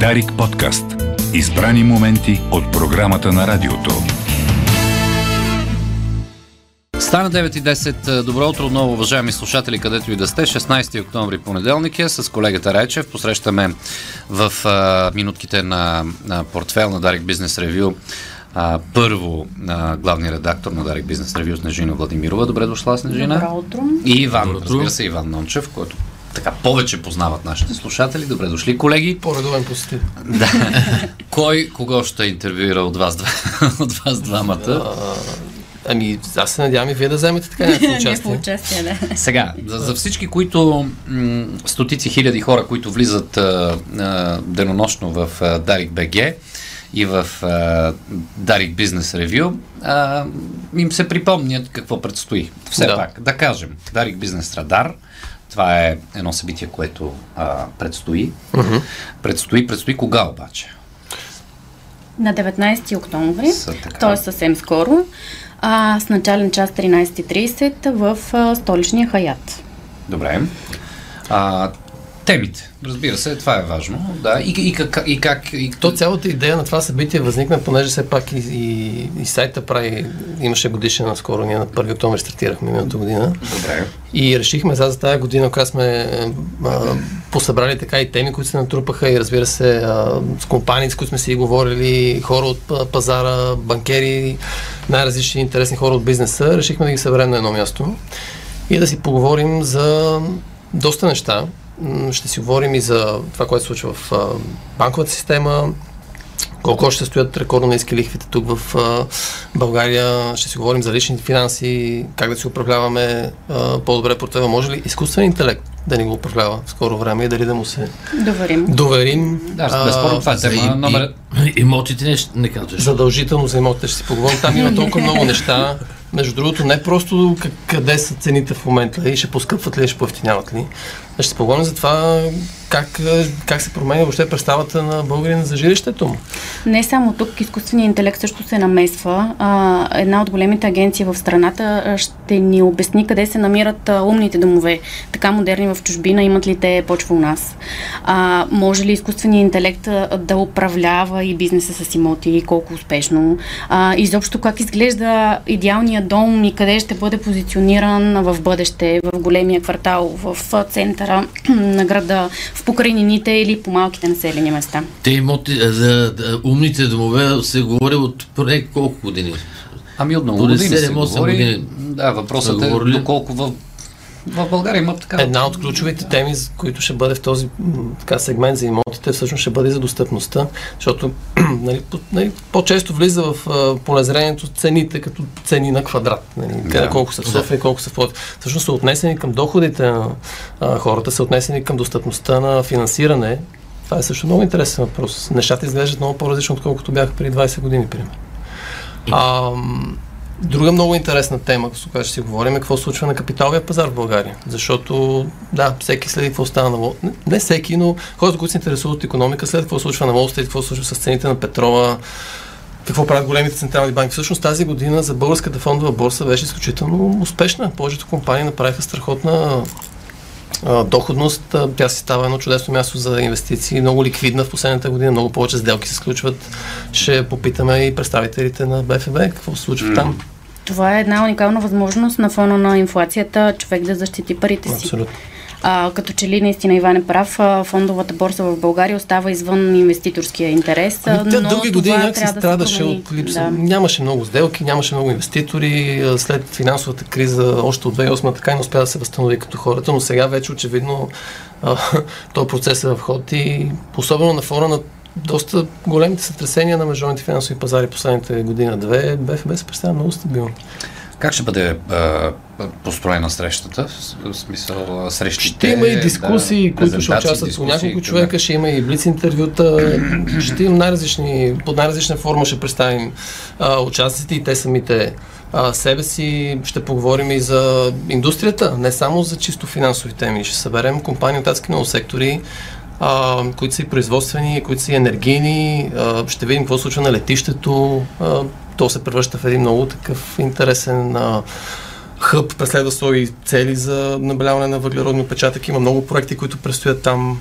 Дарик подкаст. Избрани моменти от програмата на радиото. Стана 9.10. Добро утро отново, уважаеми слушатели, където и да сте. 16 октомври понеделник е с колегата Райчев. Посрещаме в а, минутките на, на портфел на Дарик Бизнес Ревю а, първо а, главния редактор на Дарик Бизнес Ревю Снежина Владимирова. Добре дошла, Снежина. Добро утро. И Иван, Добро разбира се, Иван Нончев, който така повече познават нашите слушатели. Добре дошли, колеги. По-редовен посетител. Да. Кой кого ще интервюира от вас, от вас двамата? Ами, аз се надявам и вие да вземете така някакво участие. участие, да. Сега, за, за всички, които м- стотици хиляди хора, които влизат а, а, денонощно в а, Дарик БГ и в а, Дарик Бизнес Ревю, а, им се припомнят какво предстои. Все Да. пак, да кажем, Дарик Бизнес Радар, това е едно събитие, което а, предстои. Предстои, предстои кога обаче? На 19 октомври, така. т.е. съвсем скоро, а, с начален час 13.30 в а, столичния Хаят. Добре. А, темите, разбира се, това е важно. Да, и, и, как, и как... И, То цялата идея на това събитие възникна, понеже все пак и, и, и сайта прави, имаше годишна наскоро, ние на 1 октомври стартирахме миналата година. Добре. И решихме за тази година, когато сме а, посъбрали така и теми, които се натрупаха и разбира се а, с компании, с които сме си говорили, хора от пазара, банкери, най-различни интересни хора от бизнеса, решихме да ги съберем на едно място и да си поговорим за доста неща. Ще си говорим и за това, което се случва в банковата система, колко ще стоят рекордно ниски лихвите тук в България. Ще си говорим за личните финанси, как да си управляваме по-добре портфела. Може ли изкуствен интелект да ни го управлява в скоро време и дали да му се Доверим. доверим? Да, безспорно това е тема и- номер... Имотите не, не казваш. Задължително за имотите ще си поговорим. Там има толкова много неща. Между другото, не просто къде са цените в момента и ще поскъпват ли, ще поевтиняват ли. Ще си поговорим за това как, а, как се променя въобще представата на българина за жилището му. Не само тук, изкуственият интелект също се намесва. А, една от големите агенции в страната ще ни обясни къде се намират а, умните домове. Така модерни в чужбина, имат ли те почва у нас? А, може ли изкуственият интелект да управлява и бизнеса с имоти и колко успешно? А, изобщо как изглежда идеалният дом и къде ще бъде позициониран в бъдеще, в големия квартал, в центъра на града, в покрайнините или по малките населени места? Те имоти, за да, умните домове се говори от поне колко години. Ами от много години се 7-8 говори. години. Да, въпросът е говорили. доколко в, в България има така... Една от ключовите теми, които ще бъде в този така, сегмент за имотите, всъщност ще бъде за достъпността, защото нали, по, нали, по-често влиза в а, полезрението цените като цени на квадрат. Нали, къде, колко са в София, колко са в Пловдив. Всъщност са отнесени към доходите на а, хората, са отнесени към достъпността на финансиране. Това е също много интересен въпрос. Нещата изглеждат много по-различно, отколкото бяха преди 20 години, примерно. А, друга много интересна тема, с която ще си говорим, е какво случва на капиталовия пазар в България. Защото, да, всеки следи какво става на Не, не всеки, но хората, които се интересуват от економика, следят какво случва на Wall какво случва с цените на петрола, какво правят големите централни банки. Всъщност тази година за българската фондова борса беше изключително успешна. Повечето компании направиха страхотна доходност. Тя си става едно чудесно място за инвестиции, много ликвидна в последната година, много повече сделки се сключват. Ще попитаме и представителите на БФБ какво се случва там. Това е една уникална възможност на фона на инфлацията човек да защити парите си. Абсолютно. А, като че ли наистина Иван е прав, а, фондовата борса в България остава извън инвеститорския интерес. Ами, тя но дълги години някакси да се страдаше промени. от липса. Да. Нямаше много сделки, нямаше много инвеститори. След финансовата криза, още от 2008 така и не успя да се възстанови като хората, но сега вече очевидно а, този процес е в ход и особено на фона на доста големите сътресения на международните финансови пазари последните година-две, БФБ се представя много стабилно. Как ще бъде а, построена срещата? В смисъл, срещите... Ще има и дискусии, да, които ще участват по няколко да. човека, ще има и блиц интервюта, ще има най-различни, под най-различна форма ще представим а, участниците и те самите а, себе си. Ще поговорим и за индустрията, не само за чисто финансови теми. Ще съберем компании от адски много сектори, а, които са и производствени, които са и енергийни. А, ще видим какво случва на летището. А, то се превръща в един много такъв интересен а, хъб, преследва свои цели за набеляване на въглеродни отпечатък. Има много проекти, които предстоят там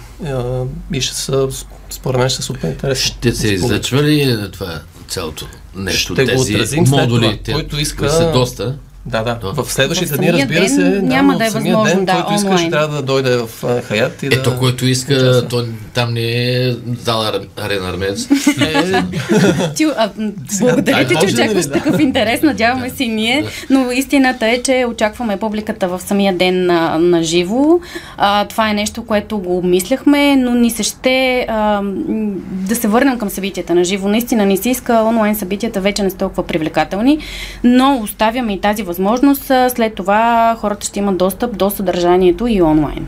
и ще са според мен ще е супер интересно. Ще се излъчва ли това цялото нещо? Ще го тези отразим след модули, това. те, Който иска- които са доста. Да, да. Да. В следващите В дни, разбира ден се, няма да е възможно, ден, да, който иска, онлайн. ще трябва да дойде в Хаят и да... Ето, който иска, то, там не е зала Ар- Арена Армеец. Е, Ти, а, м, благодаря ти, че нали, очакваш такъв интерес. Надяваме се и ние. Но истината е, че очакваме публиката в самия ден на, на живо. А, това е нещо, което го обмисляхме, но ни се ще а, да се върнем към събитията на живо. Наистина ни се иска онлайн събитията вече не са толкова привлекателни, но оставяме и тази възможност. След това хората ще имат достъп до съдържанието и онлайн.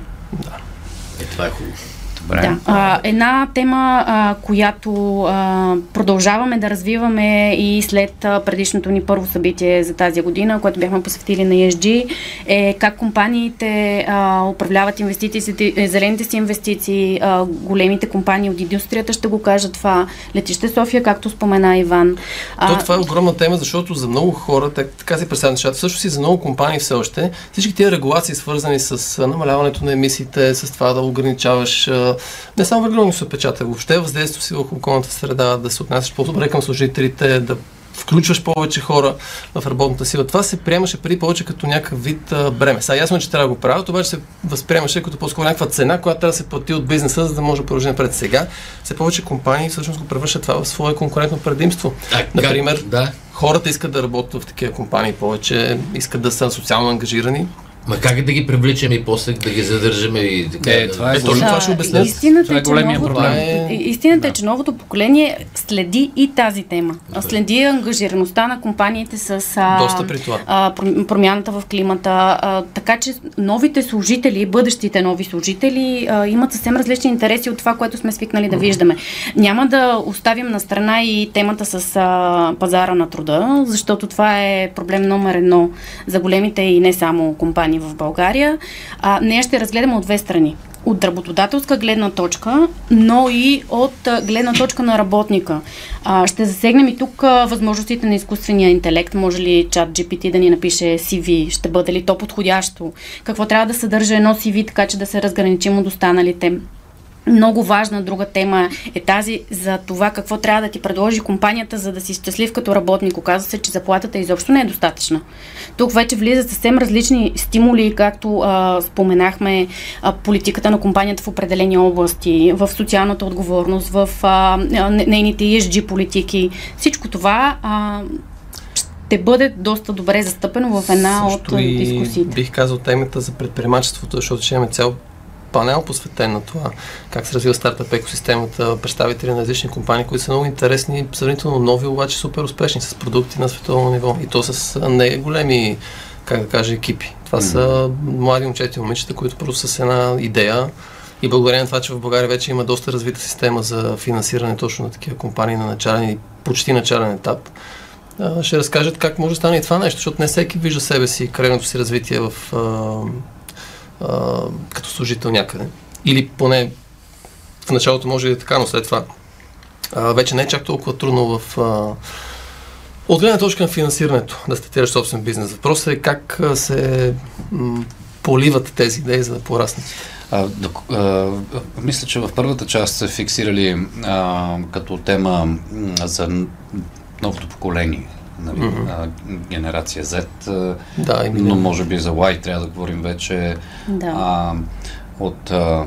Е, това е хубаво. Добре. Да. А, една тема, а, която а, продължаваме да развиваме и след а, предишното ни първо събитие за тази година, което бяхме посветили на ESG, е как компаниите а, управляват инвестициите, е, зелените си инвестиции, а, големите компании от индустрията ще го кажат това, Летище София, както спомена Иван. То това е огромна тема, защото за много хора, так, така си представят нещата, също си за много компании все още, всички тези регулации, свързани с а, намаляването на емисиите, с това да ограничаваш а, не само въглеродни съпечата, въобще въздействието си върху околната среда, да се отнасяш по-добре към служителите, да включваш повече хора в работната сила. Това се приемаше преди повече като някакъв вид а, бреме. Сега ясно е, че трябва да го правят, обаче се възприемаше като по-скоро някаква цена, която трябва да се плати от бизнеса, за да може да продължи напред. Сега все повече компании всъщност го превръщат това в свое конкурентно предимство. А, Например, Да. хората искат да работят в такива компании повече, искат да са социално ангажирани. Ма как да ги привличаме и после да ги задържаме и така? Е, да- това е Е, точно това ще обяснят. Истината Това е е, че големия новото, проблем. и- истината е, че новото поколение следи и тази тема. А Следи ангажираността на компаниите с а, Доста при това. а, пром- промяната в климата. А, така че новите служители, бъдещите нови служители а, имат съвсем различни интереси от това, което сме свикнали да виждаме. Няма да оставим на страна и темата с а, пазара на труда, защото това е проблем номер едно за големите и не само компании в България. А, нея ще разгледаме от две страни от работодателска гледна точка, но и от гледна точка на работника. А, ще засегнем и тук а, възможностите на изкуствения интелект. Може ли чат GPT да ни напише CV? Ще бъде ли то подходящо? Какво трябва да съдържа едно CV, така че да се разграничим от останалите? Много важна друга тема е тази за това какво трябва да ти предложи компанията, за да си щастлив като работник. Оказва се, че заплатата изобщо не е достатъчна. Тук вече влизат съвсем различни стимули, както а, споменахме а, политиката на компанията в определени области, в социалната отговорност, в а, а, не- нейните ESG политики. Всичко това а, ще бъде доста добре застъпено в една от Също и дискусиите. бих казал темата за предприемачеството, защото ще имаме цял панел посветен на това, как се развива стартъп екосистемата, представители на различни компании, които са много интересни, сравнително нови, обаче супер успешни с продукти на световно ниво. И то с не големи, как да кажа, екипи. Това са млади момчета и момичета, които просто с една идея и благодарение на това, че в България вече има доста развита система за финансиране точно на такива компании на начален и почти начален етап, ще разкажат как може да стане и това нещо, защото не всеки вижда себе си, кариерното си развитие в, като служител някъде. Или поне в началото може и да е така, но след това а, вече не е чак толкова трудно в... А, от гледна точка на финансирането да стартираш собствен бизнес. Въпросът е как се м, поливат тези идеи, за да пораснат. А, док- а, мисля, че в първата част се фиксирали а, като тема за новото поколение. Нали, Мгм. а, генерация Z, Да, и но може би за Y трябва да говорим вече. Да. А, от а,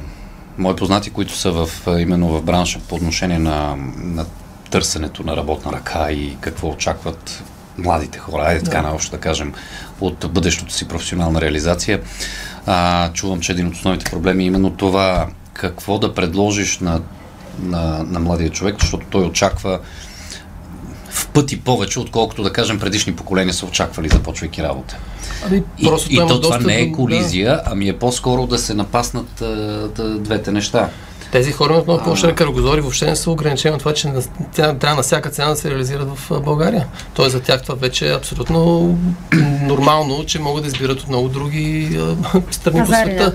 мои познати, които са в, именно в бранша по отношение на, на търсенето на работна ръка и какво очакват младите хора, айде така Да. наобщо да кажем, от бъдещото си професионална реализация. А, чувам, че един от основните проблеми е именно това какво да предложиш на, на, на младия човек, защото той очаква пъти повече, отколкото да кажем предишни поколения са очаквали, започвайки работа. Ами, И, просто и има то това доста не е колизия, ами е по-скоро да се напаснат а, да, двете неща. Тези хора имат много по-широк кръгозор и въобще не са ограничени от това, че на- тя трябва на всяка цена да се реализират в България. Тоест за тях това вече е абсолютно нормално, че могат да избират от много други страни по света.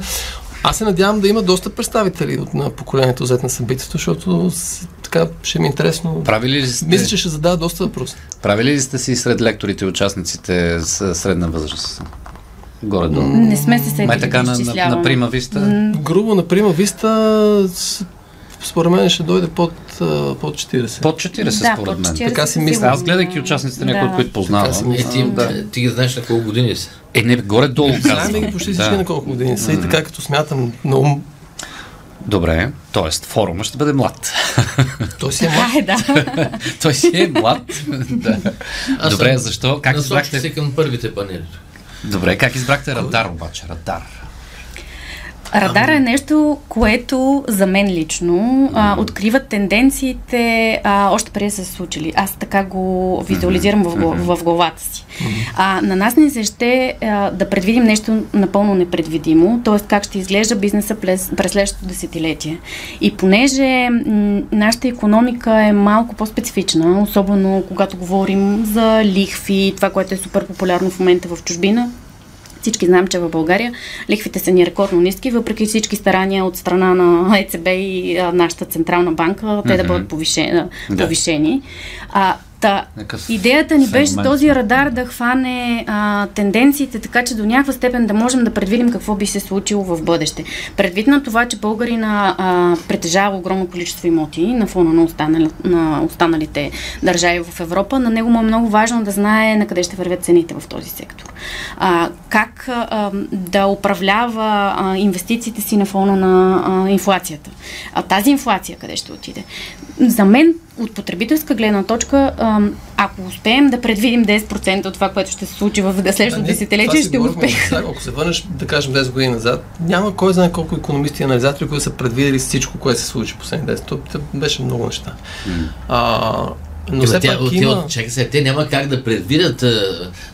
Аз се надявам да има доста представители от на поколението Z на събитието, защото така ще ми е интересно. Правили ли сте, Мисля, че ще задава доста въпроси. правили ли сте си сред лекторите и участниците с средна възраст? Горе-долу. Не сме се сетили Май така да на, на, на прима виста? Грубо, например, Виста с- според мен ще дойде под, под 40. Под 40 Да, според под мен. 40 Така си мисля. Аз гледайки участниците, някои от които познавам. Е, ти, Да. ти ги знаеш на колко години са. Е, не, горе-долу Знаем казвам. ги почти всички Да. на колко години са и така като смятам на ум, Добре, т.е. форума ще бъде млад. той си е млад. Е, да. Той си е млад. да. Аз Добре, защо? Как избрахте? се към първите панели. Добре, как избрахте радар обаче? Радар. Радара е нещо, което за мен лично а, открива тенденциите а, още преди са се случили. Аз така го визуализирам в, в главата си. А, на нас ни се ще а, да предвидим нещо напълно непредвидимо, т.е. как ще изглежда бизнеса през, през следващото десетилетие. И понеже м, нашата економика е малко по-специфична, особено когато говорим за лихви, това, което е супер популярно в момента в чужбина, всички знаем, че в България лихвите са ни рекордно ниски, въпреки всички старания от страна на ЕЦБ и а, нашата централна банка, те да бъдат повишени. Да. повишени. А, та, идеята ни беше този радар да хване а, тенденциите, така че до някаква степен да можем да предвидим какво би се случило в бъдеще. Предвид на това, че българина а, притежава огромно количество имоти на фона на, останали, на останалите държави в Европа, на него му е много важно да знае на къде ще вървят цените в този сектор. А, как а, да управлява а, инвестициите си на фона на а, инфлацията. А тази инфлация къде ще отиде? За мен, от потребителска гледна точка, ако успеем да предвидим 10% от това, което ще се случи в следващото десетилетие, ще успеем. Ако се върнеш, да кажем 10 години назад, няма кой знае колко економисти и анализатори, които са предвидели всичко, което се случи последните 10. То, беше много неща. А, но Е, все бе, пак тя, те, има... Чакай сега, те няма как да предвидят,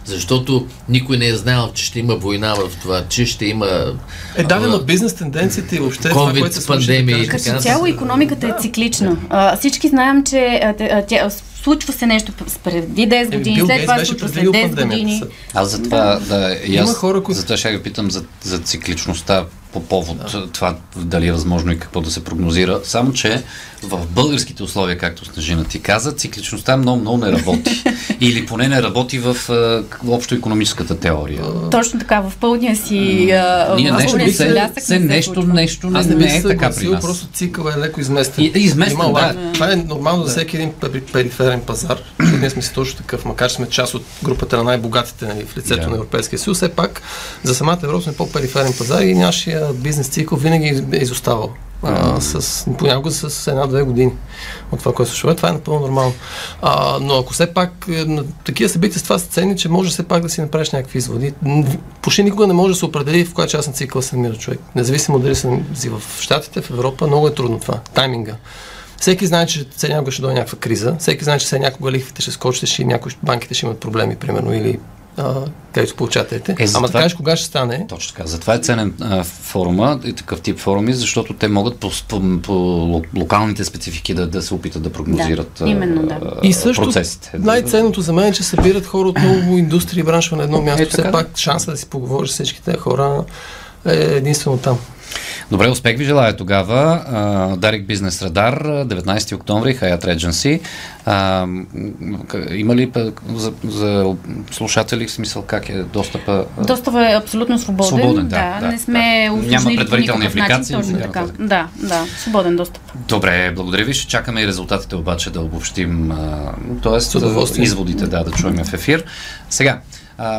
защото никой не е знаел, че ще има война в това, че ще има... Е, да, но бизнес тенденциите и въобще това, COVID, което се случи, пандемия да така Като нататък. цяло економиката е циклична. А, всички знаем, че а, тя, случва се нещо преди 10 Еми, години, Бил след това се беше случва предвидил 10 пандемията. години. Аз за това, да, и Има хора, които- за това ще ви питам за, за цикличността по повод да. това дали е възможно и какво да се прогнозира. Само, че в българските условия, както Снежина ти каза, цикличността много, много не работи. Или поне не работи в е, общо економическата теория. Точно така, в пълния си а, Ние нещо, не се, се, не се нещо, нещо не, не не е така при нас. просто цикъл е леко изместен. И- изместен, Има да. Това е нормално за всеки един пери- периферен пазар. Ние сме си точно такъв, макар че сме част от групата на най-богатите нали, в лицето Да. на Европейския съюз, все пак за самата Европа сме по-периферен пазар и нашия бизнес цикъл винаги е изоставал. А, с, понякога с една-две години от това, което се случва. Това е напълно нормално. А, но ако все пак е, на такива събития с това са ценни, че може все пак да си направиш някакви изводи. Почти никога не може да се определи в коя част на цикъла се намира човек. Независимо дали намира в Штатите, в Европа, много е трудно това. Тайминга. Всеки знае, че все някога ще дойде някаква криза. Всеки знае, че все някога лихвите ще скочат и някои банките ще имат проблеми, примерно, или където получателите. Е, Ама затова- да кажеш кога ще стане. Точно така. Затова е ценен а, форума и такъв тип форуми, защото те могат по, по, по ло- локалните специфики да, да се опитат да прогнозират Да, именно, да. а, И също процесите. най-ценното за мен е, че събират хора от много индустрии и браншове на едно място. Е, Все пак шанса да си поговориш с всички тези хора е единствено там. Добре, успех ви желая тогава. Дарик Бизнес Радар, 19 октомври, Hayat Regency. Има ли за, за слушатели в смисъл как е достъпа? а, Достъп е абсолютно свободен. Свободен, да, да, не сме да. Няма предварителни начин, апликации, Точно така. Да, да, свободен достъп. Добре, благодаря ви. Ще чакаме и резултатите обаче да обобщим, т.е. Изводите да, да чуем в ефир. Сега,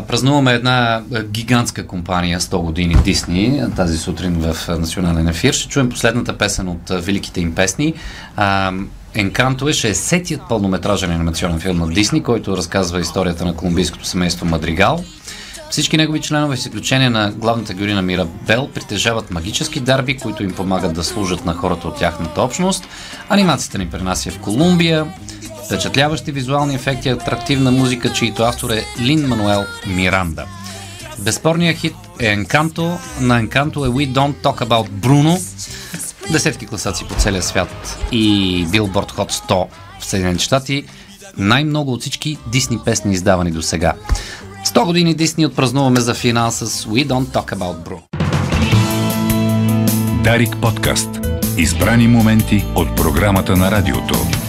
празнуваме една гигантска компания 100 години Дисни тази сутрин в национален ефир. Ще чуем последната песен от великите им песни. А, Енканто е 60-тият пълнометражен анимационен филм на Дисни, който разказва историята на колумбийското семейство Мадригал. Всички негови членове, с изключение на главната героиня Мирабел, притежават магически дарби, които им помагат да служат на хората от тяхната общност. Анимацията ни пренася в Колумбия. Впечатляващи визуални ефекти, атрактивна музика, чието автор е Лин Мануел Миранда. Безспорният хит е Encanto. На Encanto е We Don't Talk About Bruno. Десетки класации по целия свят и Billboard Hot 100 в Съединените щати. Най-много от всички Дисни песни издавани до сега. 100 години Дисни отпразнуваме за финал с We Don't Talk About Bruno. Дарик подкаст. Избрани моменти от програмата на радиото.